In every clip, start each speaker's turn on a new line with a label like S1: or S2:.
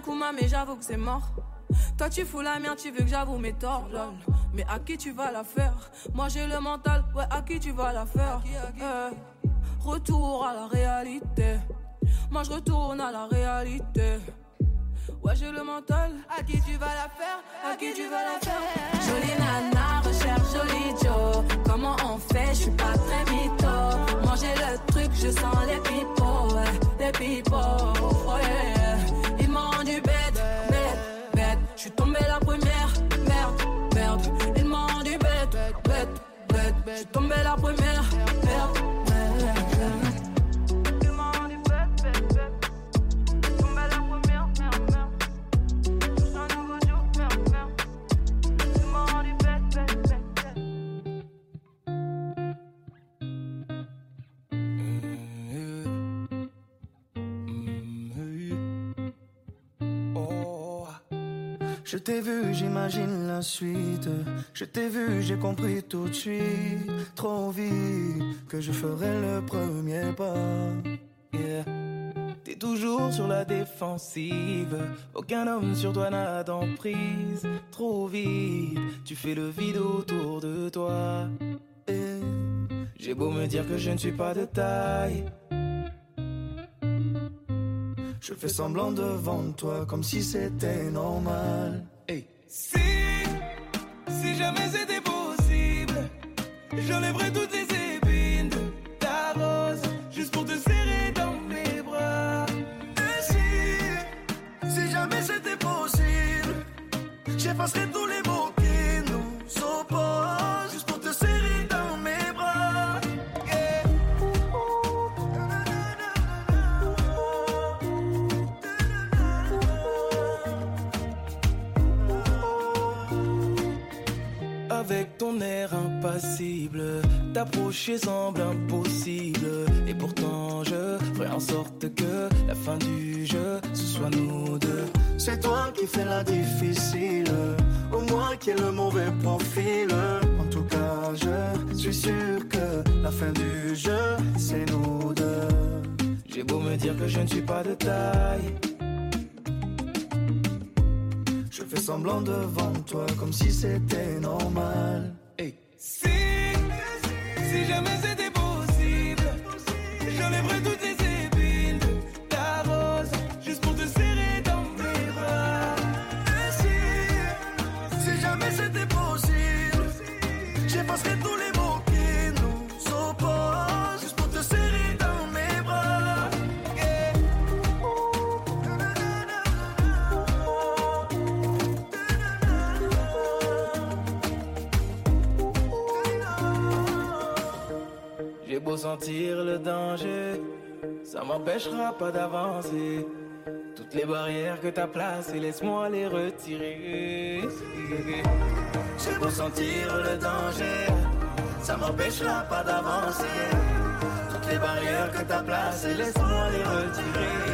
S1: bien mais j'avoue que c'est mort. Toi tu fous la merde, tu veux que j'avoue mes torts, lol. Mais à qui tu vas la faire? Moi j'ai le mental, ouais, à qui tu vas la faire? Eh, Retour à la réalité. Moi je retourne à la réalité. Ouais, j'ai le mental. À qui tu vas la faire? À qui tu vas la faire? Jolie nana, recherche joli Joe. Comment on fait? Je suis pas très mytho. Manger le truc, je sens les ouais, les pipots, oh yeah. Dit bête, bête, bête. Je suis tombée la première, merde, merde. Ils m'ont dit bête, bête, bête. Je suis tombée la première,
S2: Je
S3: t'ai vu, j'imagine la suite. Je t'ai vu, j'ai compris tout de suite. Trop vite que je ferai le premier pas. Yeah. T'es toujours sur la défensive. Aucun homme sur toi n'a d'emprise. Trop vite, tu fais le vide autour de toi. J'ai beau me dire que je ne suis pas de taille. Je fais semblant devant toi comme si c'était normal. Hey. Si, si jamais c'était possible, j'enlèverais toutes air impassible, t'approcher semble impossible. Et pourtant, je ferai en sorte que la fin du jeu, ce soit nous deux. C'est toi qui fais la difficile, au moins qui est le mauvais profil. En tout cas, je suis sûr que la fin du jeu, c'est nous deux. J'ai beau me dire que je ne suis pas de taille. Je fais semblant devant toi comme si c'était normal.
S4: jamais sentir le danger, ça m'empêchera pas d'avancer. Toutes les barrières que t'as placées, laisse-moi les retirer. J'ai beau sentir le danger, ça m'empêchera pas d'avancer. Toutes les barrières que t'as placées, laisse-moi les retirer.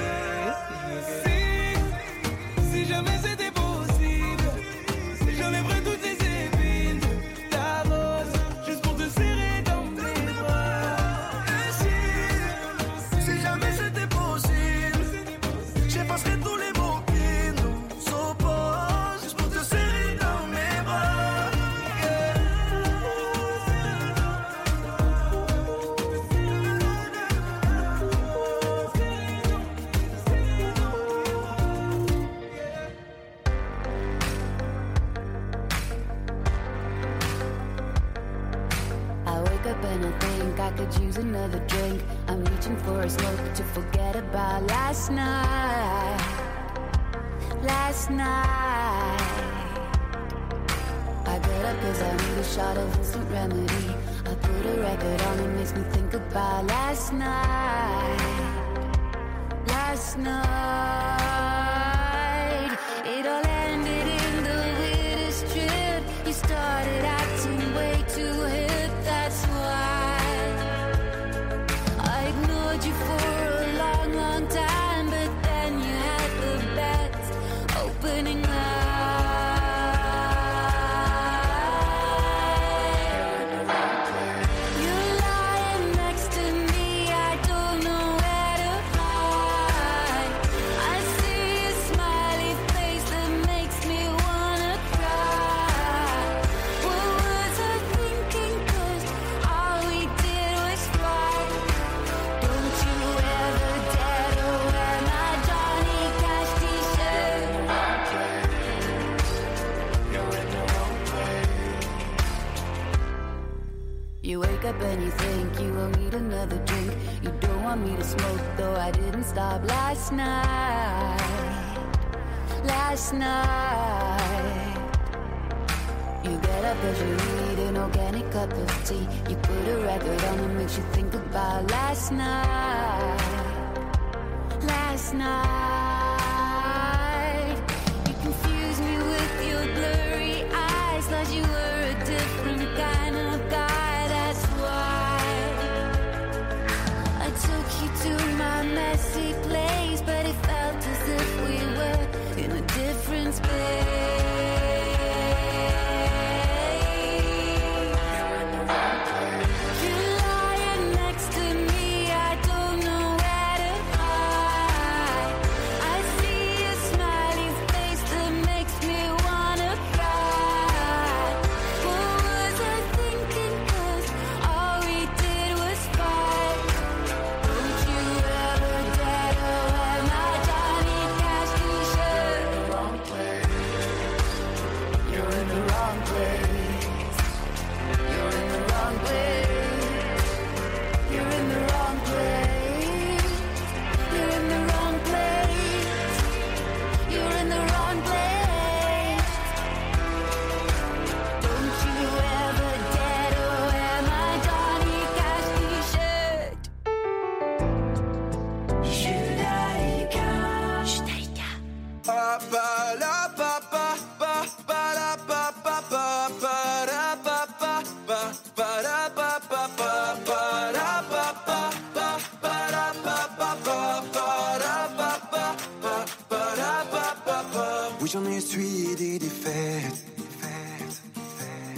S5: j'en ai essuyé des défaites.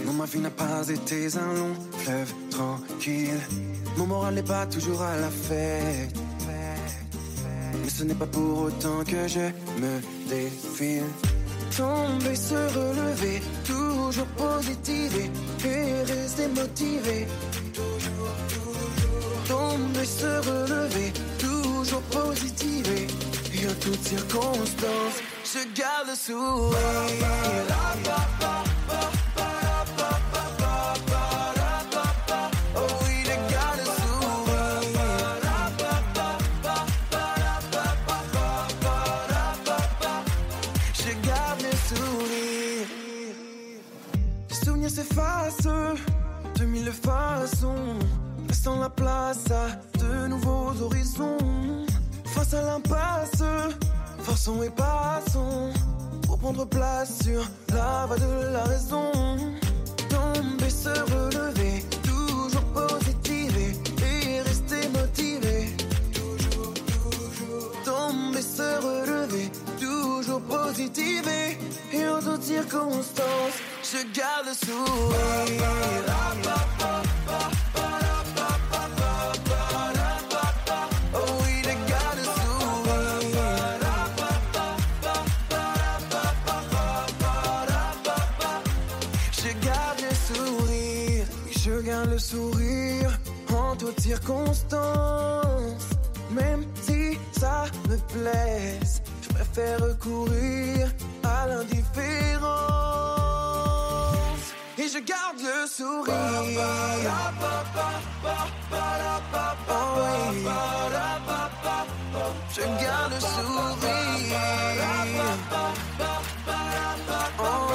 S5: Non, ma vie n'a pas été un long fleuve tranquille. Mon moral n'est pas toujours à la fête. Mais ce n'est pas pour autant que je me défile. Tomber, se relever, toujours positiver et rester motivé.
S6: Tomber, se relever, toujours positiver et en toutes circonstances je garde le sourire. s'efface, 2000 façons, laissant la place à de nouveaux horizons. Face à l'impasse, Forçons et passons pour prendre place sur la voie de la raison. Tomber, se relever, toujours positiver et rester motivé. Toujours, toujours. Tomber, se relever, toujours positiver et en toutes circonstances je garde le sourire. toutes circonstances, même si ça me blesse, je préfère recourir à l'indifférence. Et je garde le sourire. Oh je garde le sourire. Oh.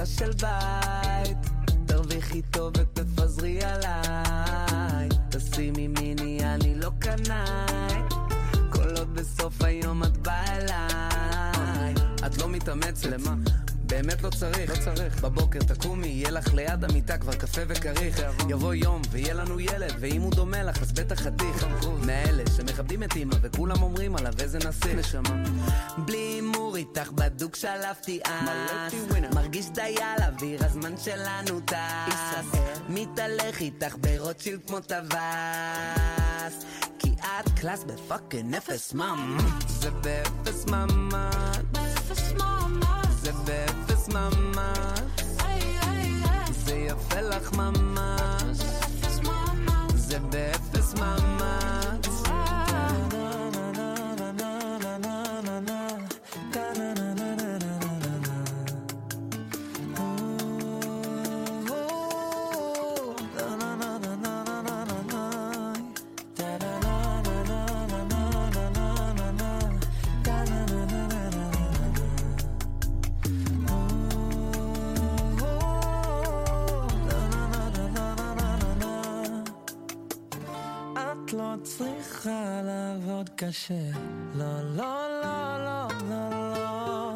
S7: אישה של בית. תרוויחי טוב ותפזרי עליי. תשימי מיני, אני לא קנאי. כל עוד בסוף היום את באה אליי. את לא מתאמצת. למה? באמת לא צריך, לא צריך. בבוקר תקומי, יהיה לך ליד המיטה כבר קפה וכריך. יבוא יום ויהיה לנו ילד, ואם הוא דומה לך אז בטח חתיך. מאלה שמכבדים את אמא וכולם אומרים עליו איזה נסיך. נשמה. בלי איתך בדוק שלפתי אס. מרגיש די על אוויר, הזמן שלנו טס. מתהלך איתך ברוטשילד כמו טווס. כי את קלאס בפאקינג אפס ממ. זה באפס ממ"ד.
S8: באפס מאמץ.
S7: זה באפס ממ"ד.
S8: איי, איי, איי.
S7: זה יפה לך
S8: מאמץ.
S7: זה באפס ממ"ד.
S9: קשה. לא, לא, לא, לא, לא, לא.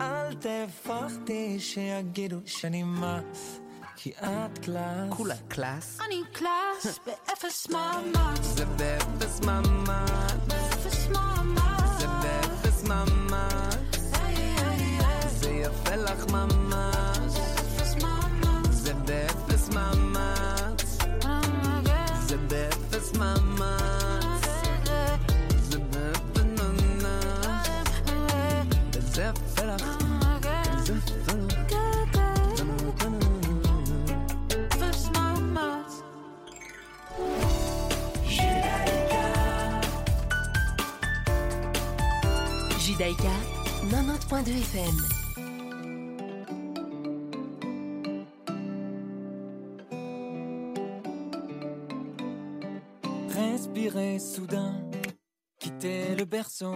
S9: אל תפחדי שיגידו שנמאס, כי את קלאס.
S7: כולה קלאס.
S8: אני קלאס באפס מאמץ.
S7: זה באפס ממ"ד.
S10: 90.2 FM.
S9: Respirer soudain, quitter le berceau,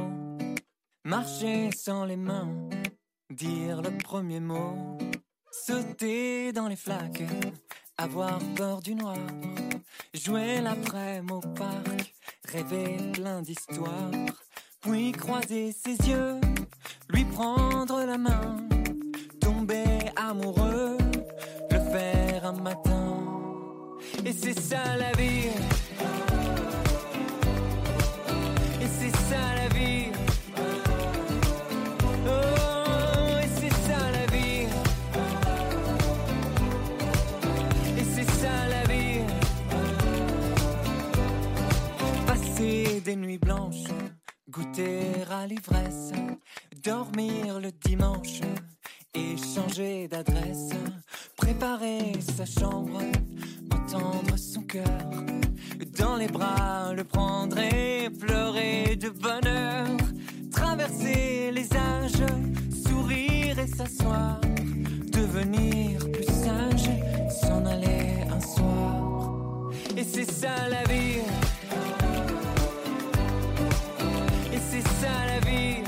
S9: marcher sans les mains, dire le premier mot, sauter dans les flaques, avoir peur du noir, jouer l'après-midi au parc, rêver plein d'histoires, puis croiser ses yeux, lui prendre la main, tomber amoureux, le faire un matin. Et c'est ça la vie. Et c'est ça la vie. Oh, et c'est ça la vie. Et c'est ça la vie. Passer des nuits blanches, goûter à l'ivresse, dormir le dimanche et changer d'adresse, préparer sa chambre, entendre son cœur dans les bras, le prendre et pleurer de bonheur, traverser les âges, sourire et s'asseoir, devenir plus sage, s'en aller un soir. Et c'est ça la vie. Et c'est ça la vie.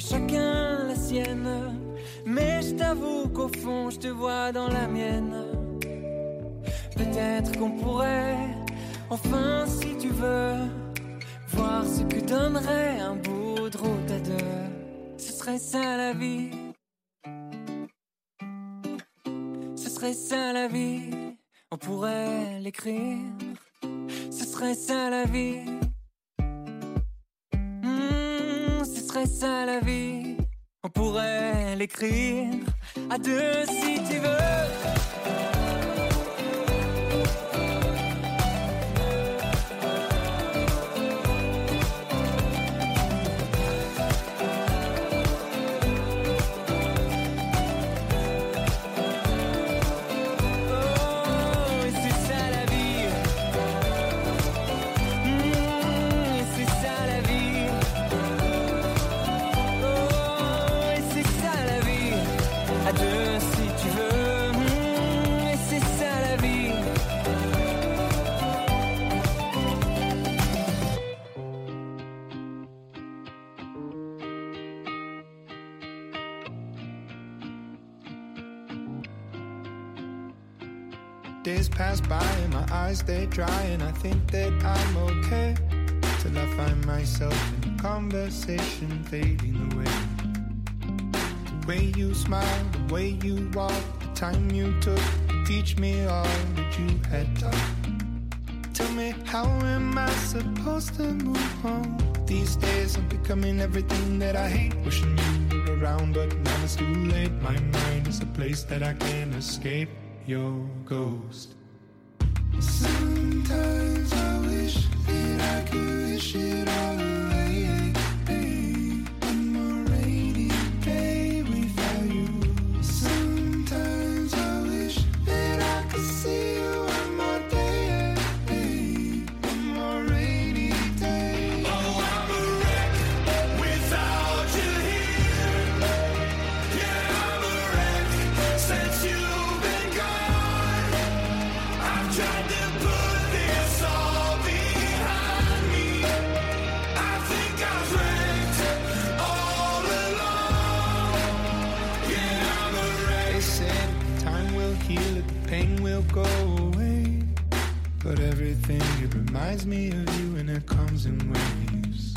S9: Chacun la sienne. Mais je t'avoue qu'au fond, je te vois dans la mienne. Peut-être qu'on pourrait, enfin, si tu veux, voir ce que donnerait un bout de à deux. Ce serait ça la vie. Ce serait ça la vie. On pourrait l'écrire. Ce serait ça la vie. On pourrait l'écrire à deux si tu veux.
S11: Days pass by and my eyes they dry and I think that I'm okay till I find myself in a conversation fading away. The way you smile, the way you walk, the time you took to teach me all that you had taught. Tell me how am I supposed to move on? These days I'm becoming everything that I hate. Wishing you were around, but now it's too late. My mind is a place that I can't escape. Your ghost. Sometimes I wish that I could wish it all It reminds me of you and it comes in waves.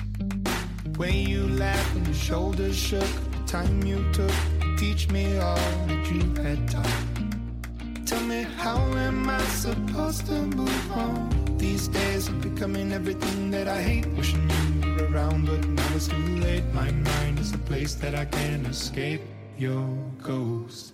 S11: When you laughed and your shoulders shook, the time you took to teach me all that you had taught. Tell me, how am I supposed to move on? These days I'm becoming everything that I hate. Wishing you were around, but now it's too late. My mind is a place that I can't escape. Your ghost.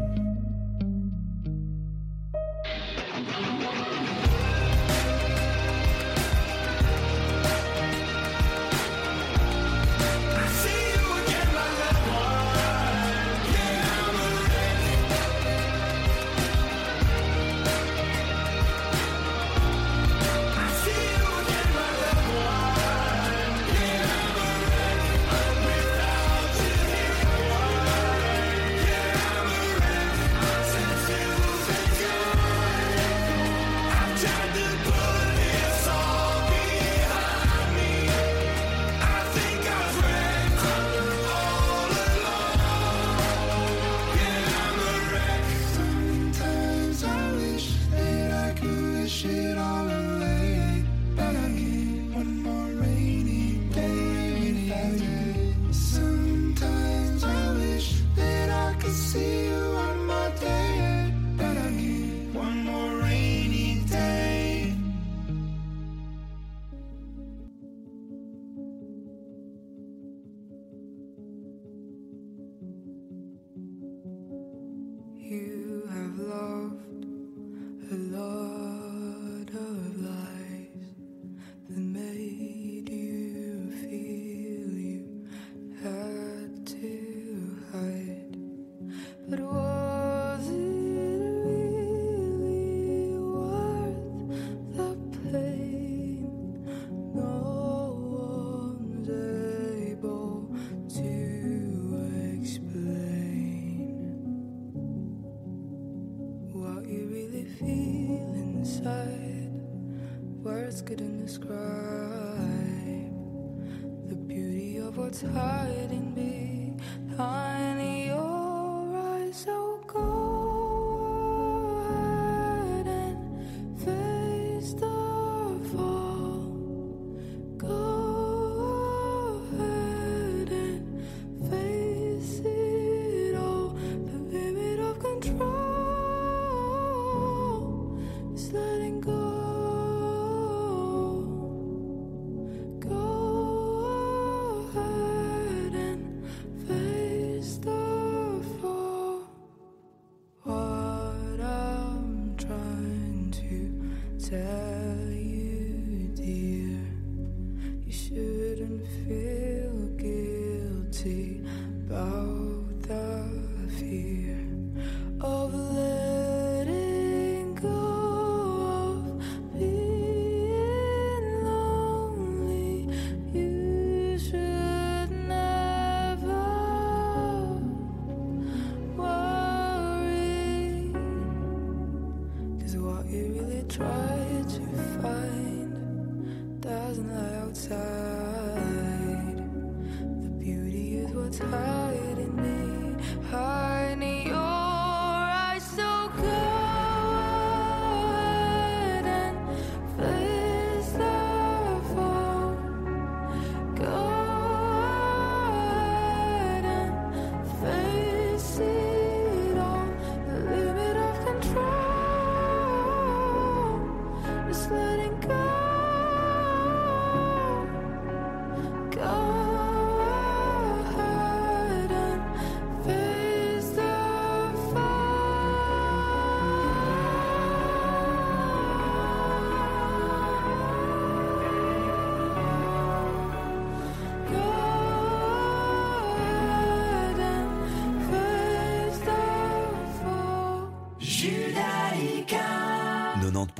S12: hurt.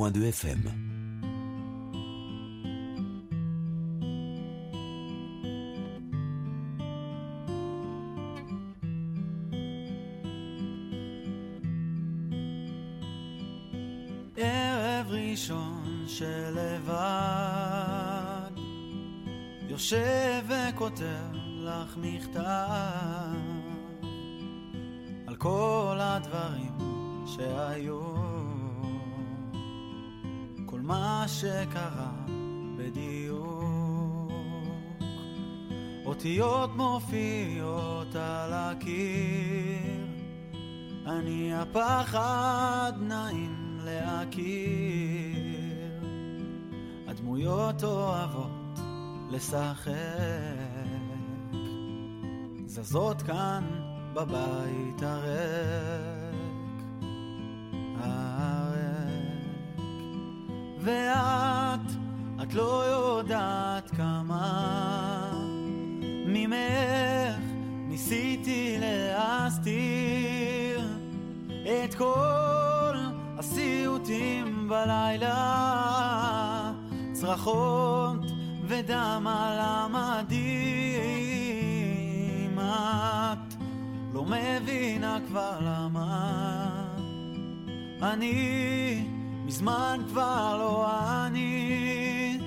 S12: 90.2 FM.
S13: שקרה בדיוק. אותיות מופיעות על הקיר. אני הפחד נעים להכיר. הדמויות אוהבות לשחק. זזות כאן בבית הריק ואת, את לא יודעת כמה. ממך ניסיתי להסתיר את כל הסיוטים בלילה. צרחות ודם על המדים. את לא מבינה כבר למה. אני מזמן כבר לא אני.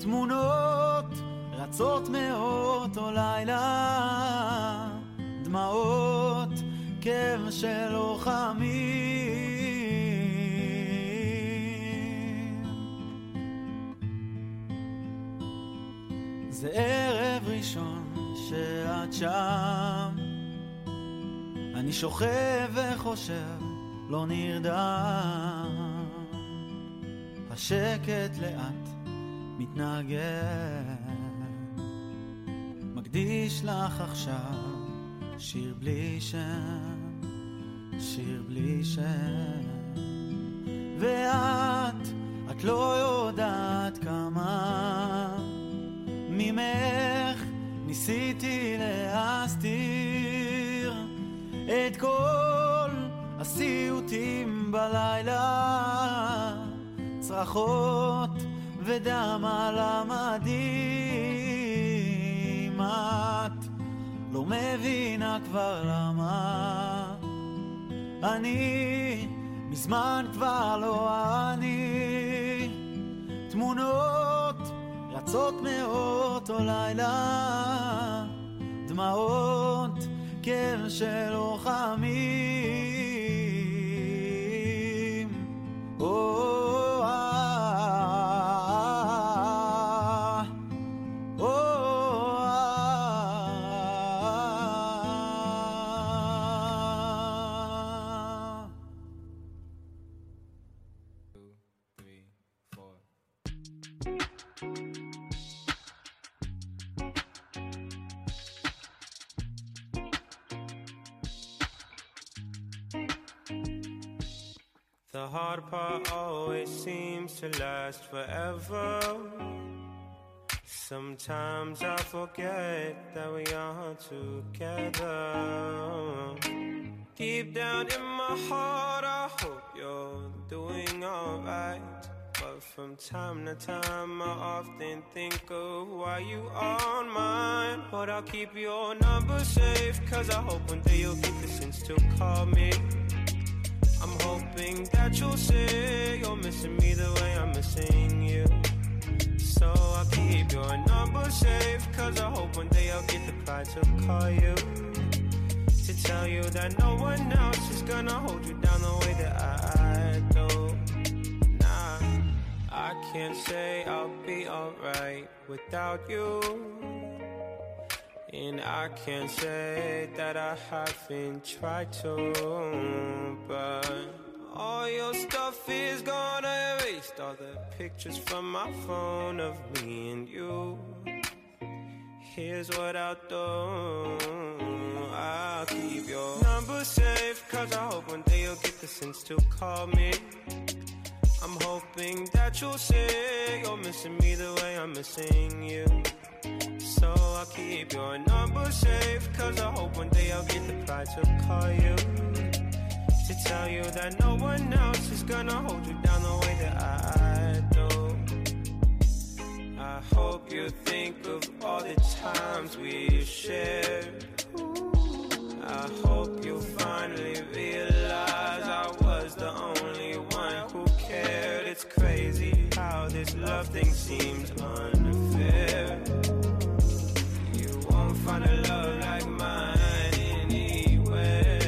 S13: תמונות רצות מאותו לילה דמעות כאב של לוחמים זה ערב ראשון שאת שם. אני שוכב וחושב לא נרדם השקט לאט מתנגן מקדיש לך עכשיו שיר בלי שם, שיר בלי שם. ואת, את לא יודעת כמה ממך ניסיתי להסתיר את כל הסיוטים בלילה צרחות ודם על המדים. את לא מבינה כבר למה. אני מזמן כבר לא אני. תמונות רצות מאותו לילה, דמעות כאב של לוחמים. או,
S14: The hard part always seems to last forever. Sometimes I forget that we are together. Deep down in my heart, from time to time, I often think of why you aren't mine. But I'll keep your number safe, cause I hope one day you'll get the sense to call me. I'm hoping that you'll say you're missing me the way I'm missing you. So I'll keep your number safe, cause I hope one day I'll get the pride to call you. To tell you that no one else is gonna hold you down the way can't say I'll be alright without you. And I can't say that I haven't tried to, but all your stuff is gone. I erased all the pictures from my phone of me and you. Here's what I'll do I'll keep your number safe, cause I hope one day you'll get the sense to call me. I'm hoping that you'll say you're missing me the way I'm missing you. So I'll keep your number safe, cause I hope one day I'll get the pride to call you. To tell you that no one else is gonna hold you down the way that I do. I hope you think of all the times we shared. I hope you finally realize seems unfair. You won't find a love like mine anywhere.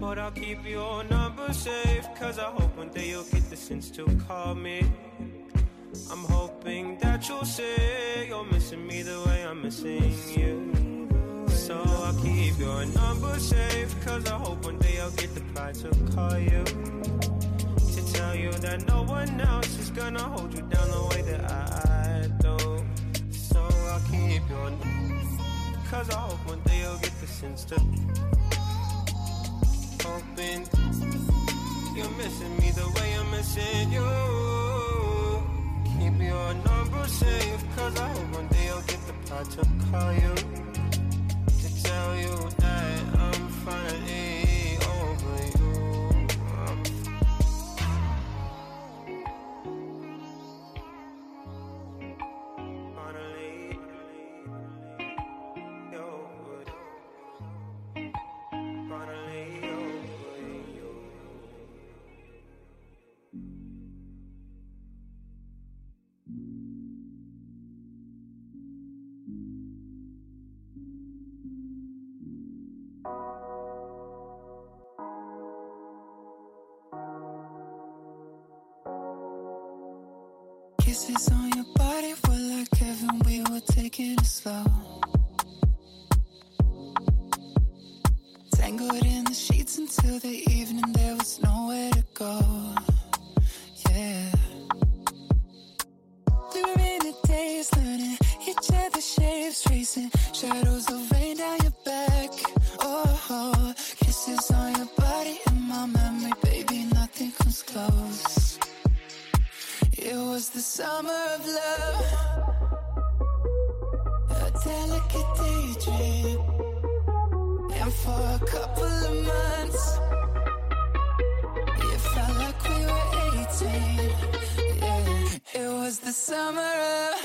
S14: But I'll keep your number safe, cause I hope one day you'll get the sense to call me. I'm hoping that you'll say you're missing me the way I'm missing you. So I'll keep your number safe, cause I hope one day I'll get the pride to call you. Tell you that no one else is gonna hold you down the way that I do. So I'll keep your Cause I hope one day you'll get the sense to Hoping you're missing me the way I'm missing you. Keep your number safe Cause I hope one day I'll get the pride to call you To tell you that I'm finally
S15: slow. Tangled in the sheets until the evening, there was nowhere to go. Yeah. We were in a daze, learning each other's shapes, tracing shadows of rain down your back. Oh, oh, kisses on your body in my memory, baby, nothing comes close. It was the summer of love, And for a couple of months, it felt like we were 18. Yeah, it was the summer of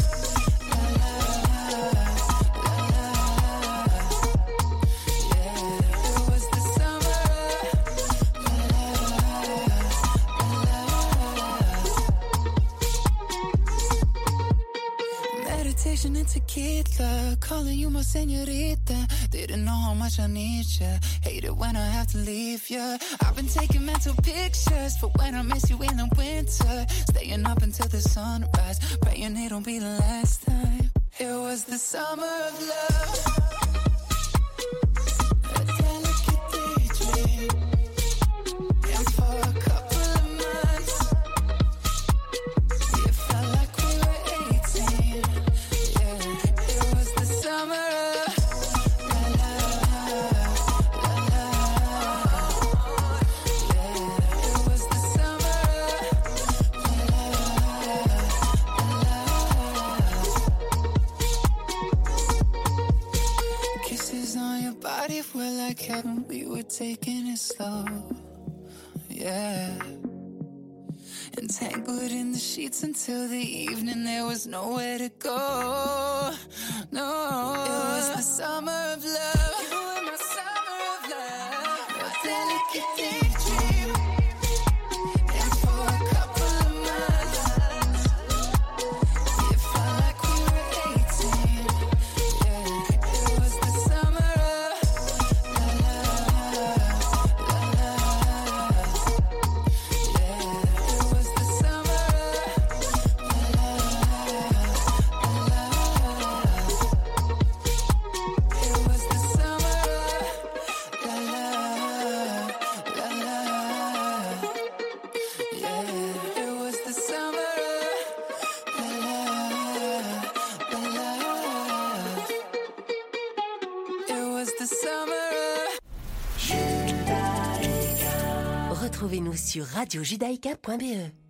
S15: calling you my senorita. Didn't know how much I need ya. Hate it when I have to leave ya. I've been taking mental pictures for when I miss you in the winter. Staying up until the sunrise, praying it'll be the last time. It was the summer of love. Sheets until the evening, there was nowhere to go. No, it was the summer of love. You were my summer of love. A delicate
S16: sur radiojudaïka.be.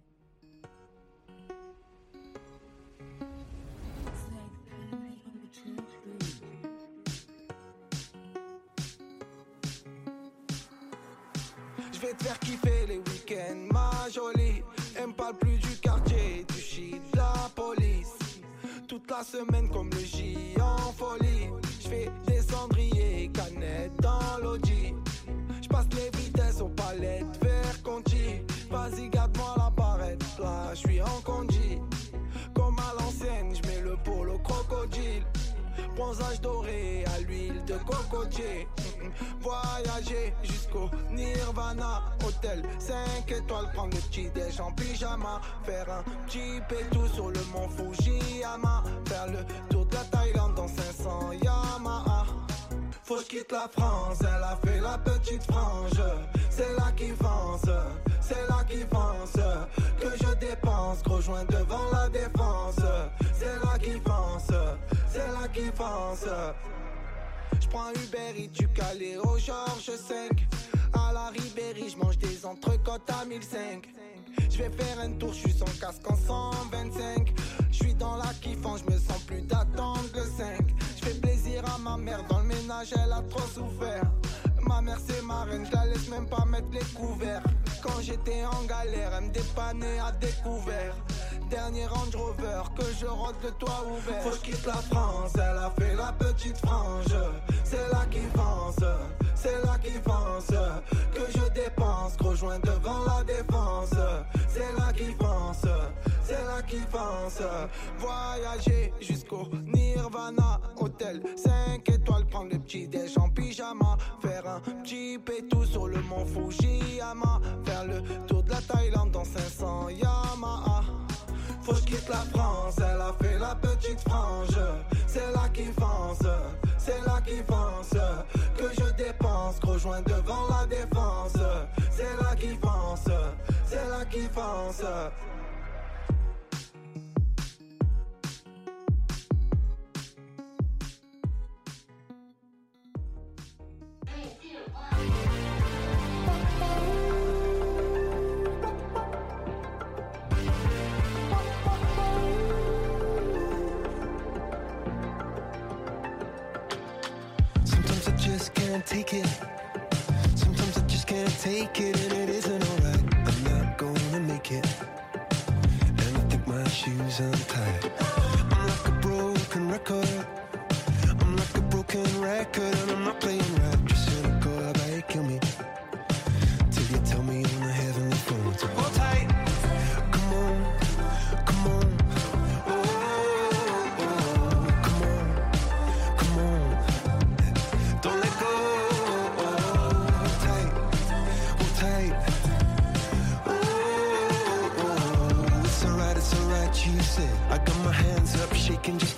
S5: Que je rentre le toit ouvert. Faut que je quitte la France, elle a fait la petite frange. C'est là qui fonce, c'est là qui fonce. Que je dépense, gros joint devant la défense. C'est là qui fonce, c'est là qui fonce. Voyager jusqu'au Nirvana, hôtel 5 étoiles, prendre le petit déj en pyjama. Faire un petit pétou sur le mont Fujiyama. Faire le tour de la Thaïlande dans 500 Yamaha. Faut que je quitte la France, elle a fait la petite frange. C'est là qui fonce, c'est là qui fonce. Que je dépense, gros joint devant la défense. C'est là qui fonce, c'est là qui fonce.
S6: Can't take it. Sometimes I just can't take it, and it isn't alright. I'm not gonna make it. And I think my shoes untied. I'm like a broken record. I'm like a broken record, and I'm not playing right. Just cynical, you kill me?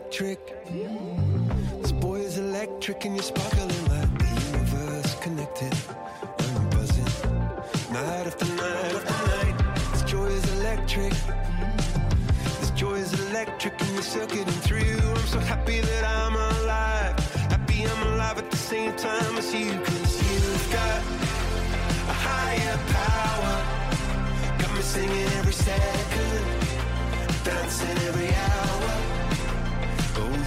S6: electric. This boy is electric, and you're sparkling like the universe connected. When you're buzzing, night after night after night, this joy is electric. This joy is electric, and you're circuiting through. I'm so happy that I'm alive. Happy I'm alive at the same time as you, cause you've got a higher power. Got me singing every second, dancing every hour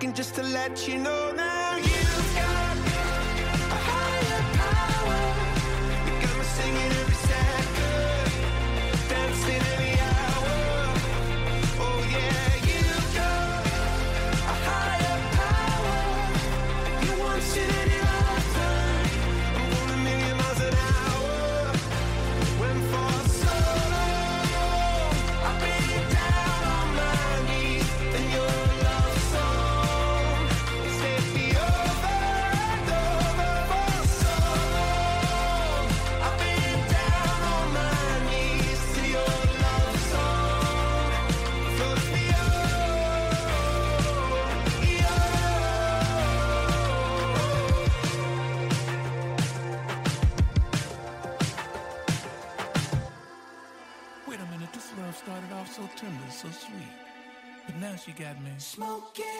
S6: looking just to let you know.
S4: smoking.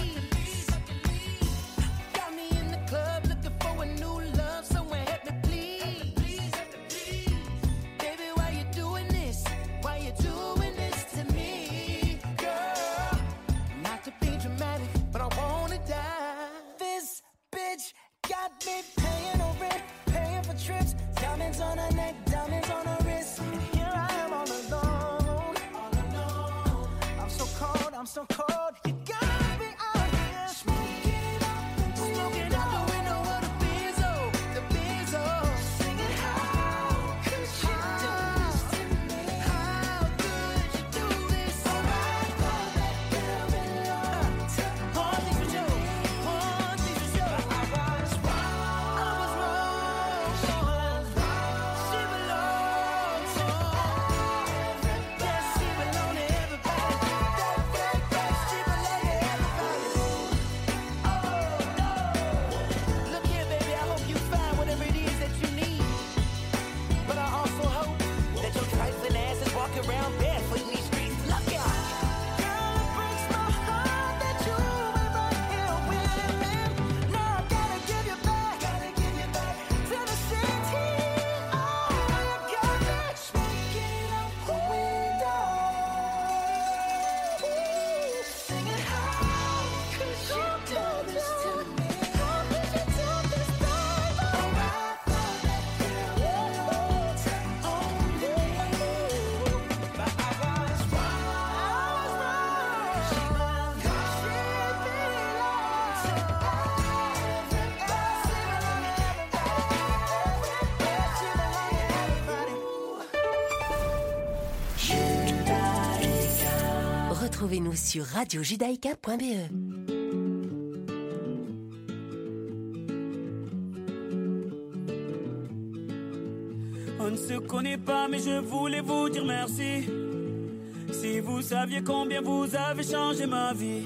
S16: Sur radiojudaïka.be.
S17: On ne se connaît pas, mais je voulais vous dire merci. Si vous saviez combien vous avez changé ma vie,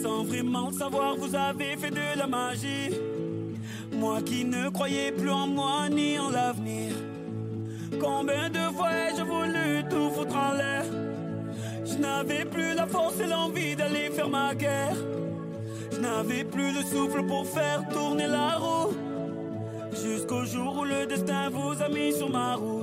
S17: sans vraiment savoir, vous avez fait de la magie. Moi qui ne croyais plus en moi ni en l'avenir. N'avais plus la force et l'envie d'aller faire ma guerre. Je n'avais plus le souffle pour faire tourner la roue. Jusqu'au jour où le destin vous a mis sur ma route.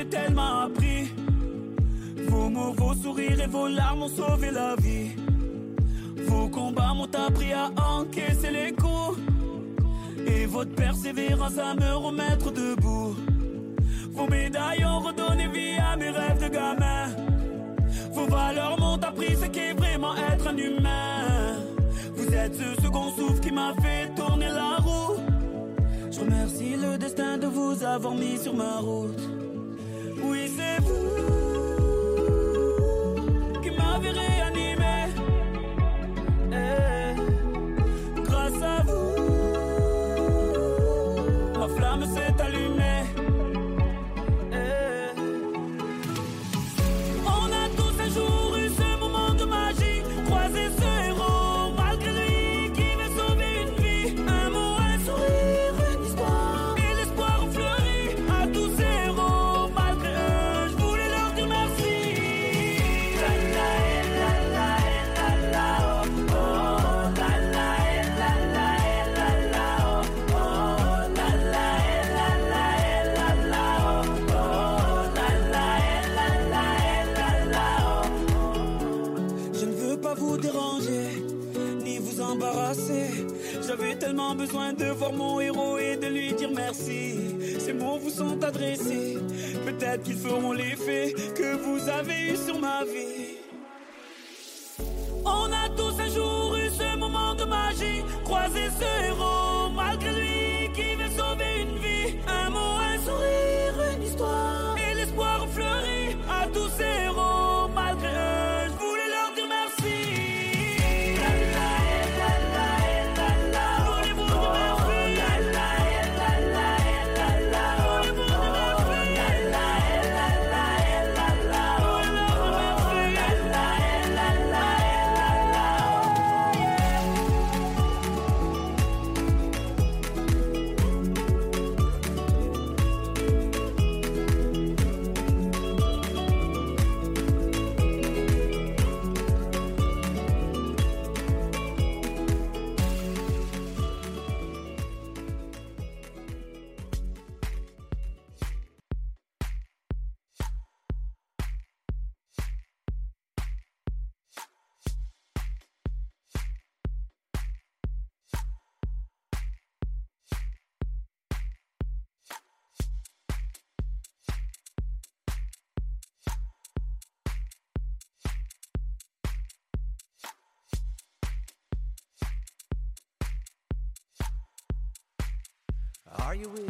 S17: M'avez tellement appris. Vos mots, vos sourires et vos larmes ont sauvé la vie. Vos combats m'ont appris à encaisser les coups. Et votre persévérance à me remettre debout. Vos médailles ont redonné vie à mes rêves de gamin. Vos valeurs m'ont appris ce qu'est vraiment être un humain. Vous êtes ce second souffle qui m'a fait tourner la roue. Je remercie le destin de vous avoir mis sur ma route. Besoin de voir mon héros et de lui dire merci. Ces mots vous sont adressés. Peut-être qu'ils feront l'effet que vous avez eu sur ma vie.
S13: you will.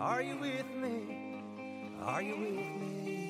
S18: Are you with me? Are you with me?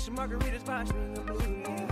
S18: Extra margaritas, box, the blue.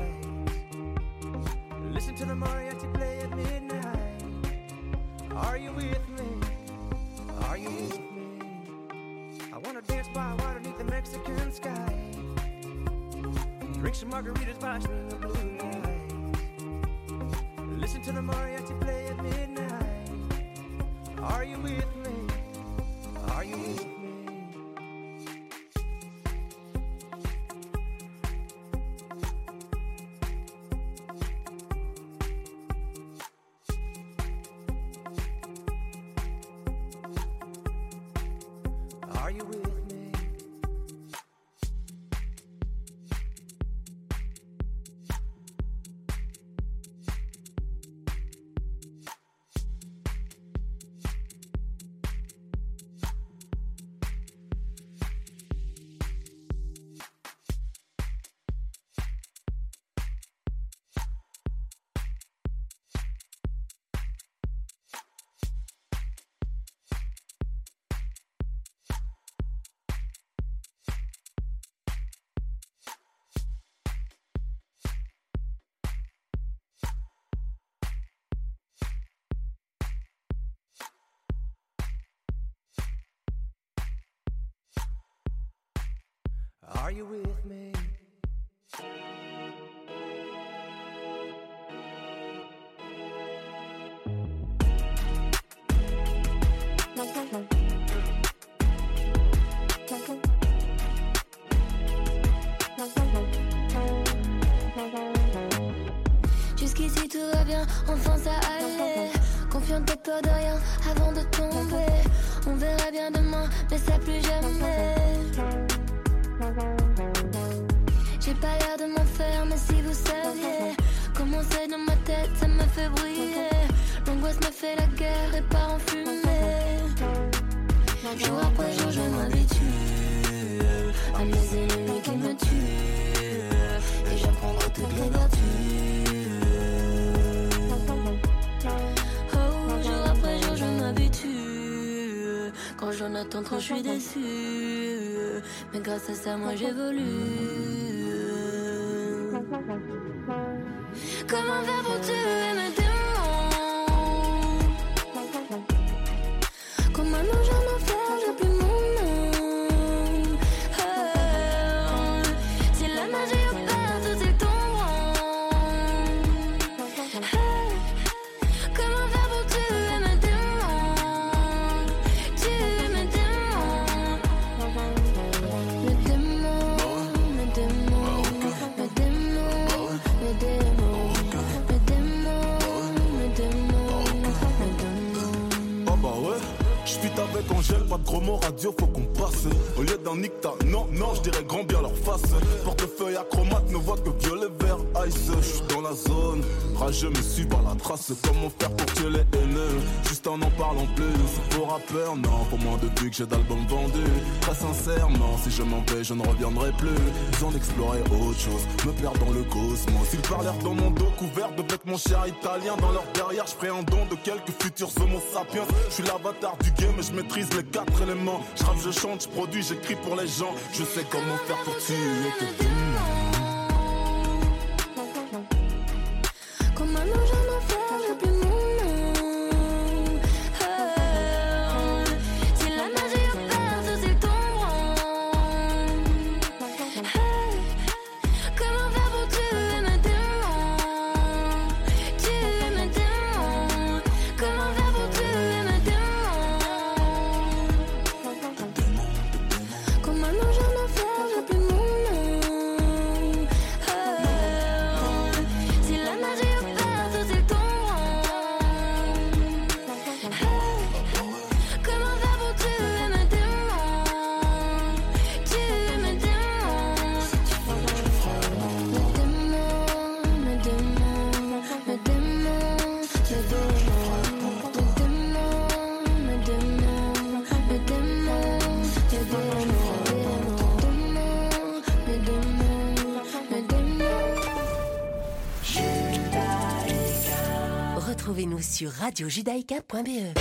S18: Are you with me?
S19: Jusqu'ici tout va bien, enfin ça allait. Confiante et peur de rien avant de tomber. On verra bien demain, mais ça plus jamais. J'ai pas l'air de m'en faire, mais si vous saviez comment c'est dans ma tête, ça me fait briller. L'angoisse me fait la guerre et part en fumée. Jour après jour, je m'habitue à mes ennemis qui me tuent. Et j'apprendrai toutes les vertus. Oh, jour après jour, je m'habitue. Quand j'en attends trop, je suis déçue. Mais grâce à ça, moi j'évolue. Comment faire pour tuer mes
S20: radio, faut qu'on passe. Au lieu d'un nicta, non, non, je dirais grand bien leur face. Portefeuille acromate ne voit que violet, vert, ice. Je suis dans la zone, rageux me suis par la trace. Comment faire pour tuer les haineux? Juste en n'en parlant plus. Pour rappeur, non, pour moi depuis que j'ai d'albums vendus. Très sincèrement, si je m'en vais, je ne reviendrai plus. Besoin d'explorer autre chose, me perdre dans le cosmos. Ils parlèrent dans mon dos couvert de bêtes, mon cher italien. Dans leur derrière, je un don de quelques futurs homo sapiens. Je suis l'avatar du game et je maîtrise les quatre éléments. Je rappe, je chante, je produis, j'écris pour les gens. Je sais comment faire pour tuer tes démons.
S16: radiojudaïka.be.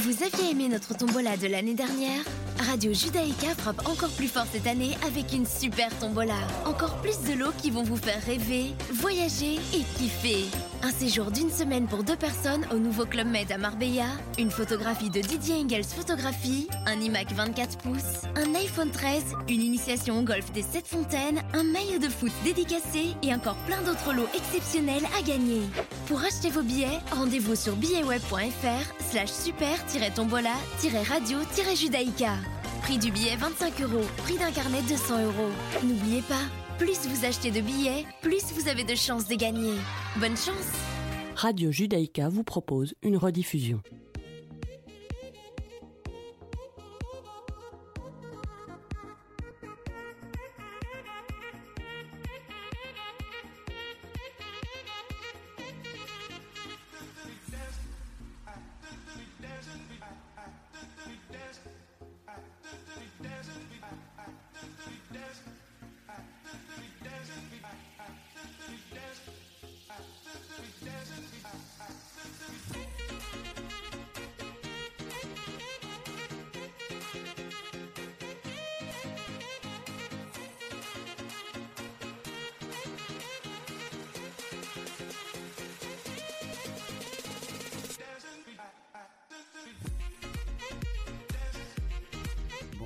S10: Vous aviez aimé notre tombola de l'année dernière? Radio Judaïka frappe encore plus fort cette année avec une super tombola. Encore plus de lots qui vont vous faire rêver, voyager et kiffer. Un séjour d'une semaine pour deux personnes au nouveau Club Med à Marbella, une photographie de Didier Engels Photographie, un iMac 24 pouces, un iPhone 13, une initiation au golf des 7 fontaines, un maillot de foot dédicacé et encore plein d'autres lots exceptionnels à gagner. Pour acheter vos billets, rendez-vous sur billetweb.fr slash super-tombola-radio-judaïka. Prix du billet 25 euros, prix d'un carnet 200 euros. N'oubliez pas, plus vous achetez de billets, plus vous avez de chances de gagner. Bonne chance
S21: Radio Judaïka vous propose une rediffusion.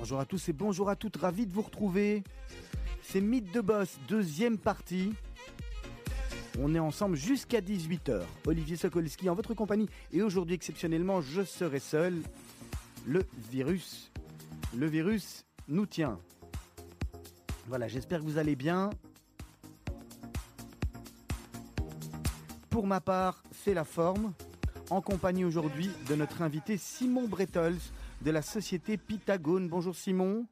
S22: Bonjour à tous et bonjour à toutes, ravi de vous retrouver. C'est Mythe de Boss, deuxième partie. On est ensemble jusqu'à 18h. Olivier Sokolski en votre compagnie. Et aujourd'hui, exceptionnellement, je serai seul. Le virus. Le virus nous tient. Voilà, j'espère que vous allez bien. Pour ma part, c'est la forme. En compagnie aujourd'hui de notre invité Simon Bretols de la société Pythagone. Bonjour Simon.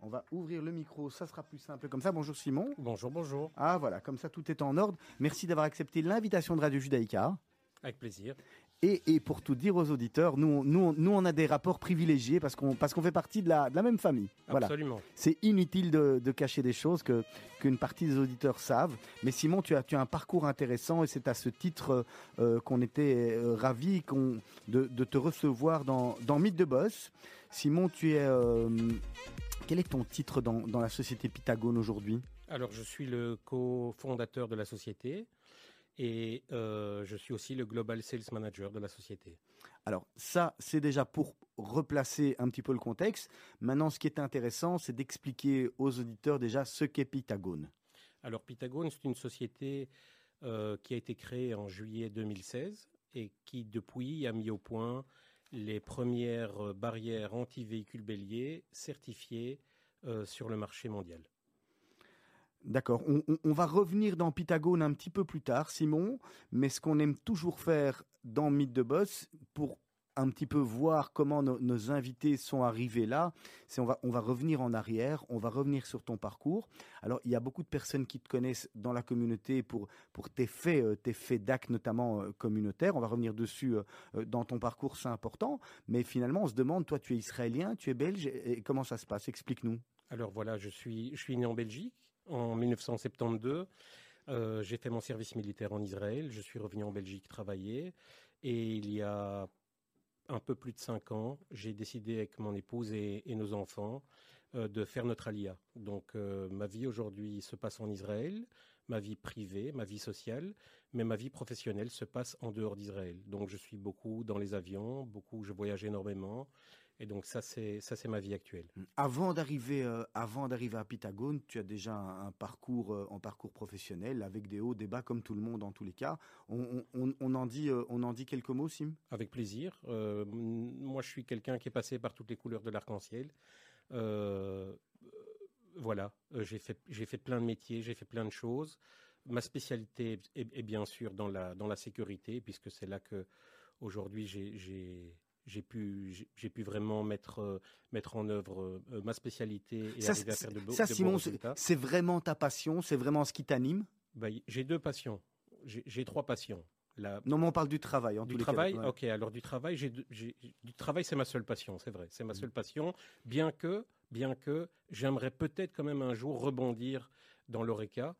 S22: On va ouvrir le micro, ça sera plus simple comme ça. Bonjour Simon.
S23: Bonjour, bonjour.
S22: Ah voilà, comme ça tout est en ordre. Merci d'avoir accepté l'invitation de Radio Judaïka.
S23: Avec plaisir.
S22: Et, et pour tout dire aux auditeurs, nous, on- nous, on- nous on a des rapports privilégiés parce qu'on parce qu'on fait partie de la, de la même famille. Voilà.
S23: Absolument.
S22: C'est inutile de, de cacher des choses que qu'une partie des auditeurs savent. Mais Simon, tu as, tu as un parcours intéressant et c'est à ce titre euh, qu'on était euh, qu'on, de, de te recevoir dans, dans Mythe de Boss. Simon, tu es euh, quel est ton titre dans, dans la société Pythagone aujourd'hui?
S23: Alors, je suis le cofondateur de la société et euh, je suis aussi le Global Sales Manager de la société.
S22: Alors ça, c'est déjà pour replacer un petit peu le contexte. Maintenant, ce qui est intéressant, c'est d'expliquer aux auditeurs déjà ce qu'est Pythagone.
S23: Alors, Pythagone, c'est une société euh, qui a été créée en juillet 2016 et qui, depuis, a mis au point les premières euh, barrières anti-véhicules béliers certifiées euh, sur le marché mondial.
S22: D'accord. On, va revenir dans Pythagone un petit peu plus tard, Simon. Mais ce qu'on aime toujours faire dans Mythe de Boss, pour un petit peu voir comment nos, invités sont arrivés là, c'est on va, revenir en arrière, on va revenir sur ton parcours. Alors, il y a beaucoup de personnes qui te connaissent dans la communauté pour, pour tes faits, euh, tes faits d'actes, notamment euh, communautaires. On va revenir dessus euh, dans ton parcours, c'est important. Mais finalement, on se demande, toi, tu es israélien, tu es belge, et comment ça se passe? Explique-nous.
S23: Alors voilà, je suis, je suis né en Belgique en 1972. Euh, j'ai fait mon service militaire en Israël. Je suis revenu en Belgique travailler. Et il y a un peu plus de cinq ans, j'ai décidé avec mon épouse et, nos enfants euh, de faire notre alia. Donc euh, ma vie aujourd'hui se passe en Israël, ma vie privée, ma vie sociale, mais ma vie professionnelle se passe en dehors d'Israël. Donc je suis beaucoup dans les avions, beaucoup, je voyage énormément. Et donc ça, c'est ça, c'est ma vie actuelle.
S22: Avant d'arriver, euh, avant d'arriver à Pythagone, tu as déjà un, un parcours, euh, en parcours professionnel avec des hauts, des bas, comme tout le monde en tous les cas. On, on- on en dit, euh, on en dit quelques mots, Sim?
S23: Avec plaisir. Moi, je suis quelqu'un qui est passé par toutes les couleurs de l'arc-en-ciel. Voilà, j'ai fait, j'ai fait plein de métiers, j'ai fait plein de choses. Ma spécialité est, est bien sûr dans la, dans la sécurité, puisque c'est là que aujourd'hui j'ai, j'ai, pu, j'ai, pu vraiment mettre, euh, mettre en œuvre euh, ma spécialité et
S22: Ça,
S23: arriver à faire de, beaux-
S22: ça,
S23: de
S22: Simon, c'est vraiment ta passion, c'est vraiment ce qui t'anime?
S23: Bah, j'ai deux passions. J'ai, trois passions. La,
S22: Non, mais on parle du travail. En
S23: du
S22: tous les
S23: travail,
S22: cas. Ouais.
S23: ok. Alors du travail, j'ai- du travail, c'est ma seule passion, c'est vrai. C'est ma seule passion, bien que, bien que, j'aimerais peut-être quand même un jour rebondir dans l'oreca.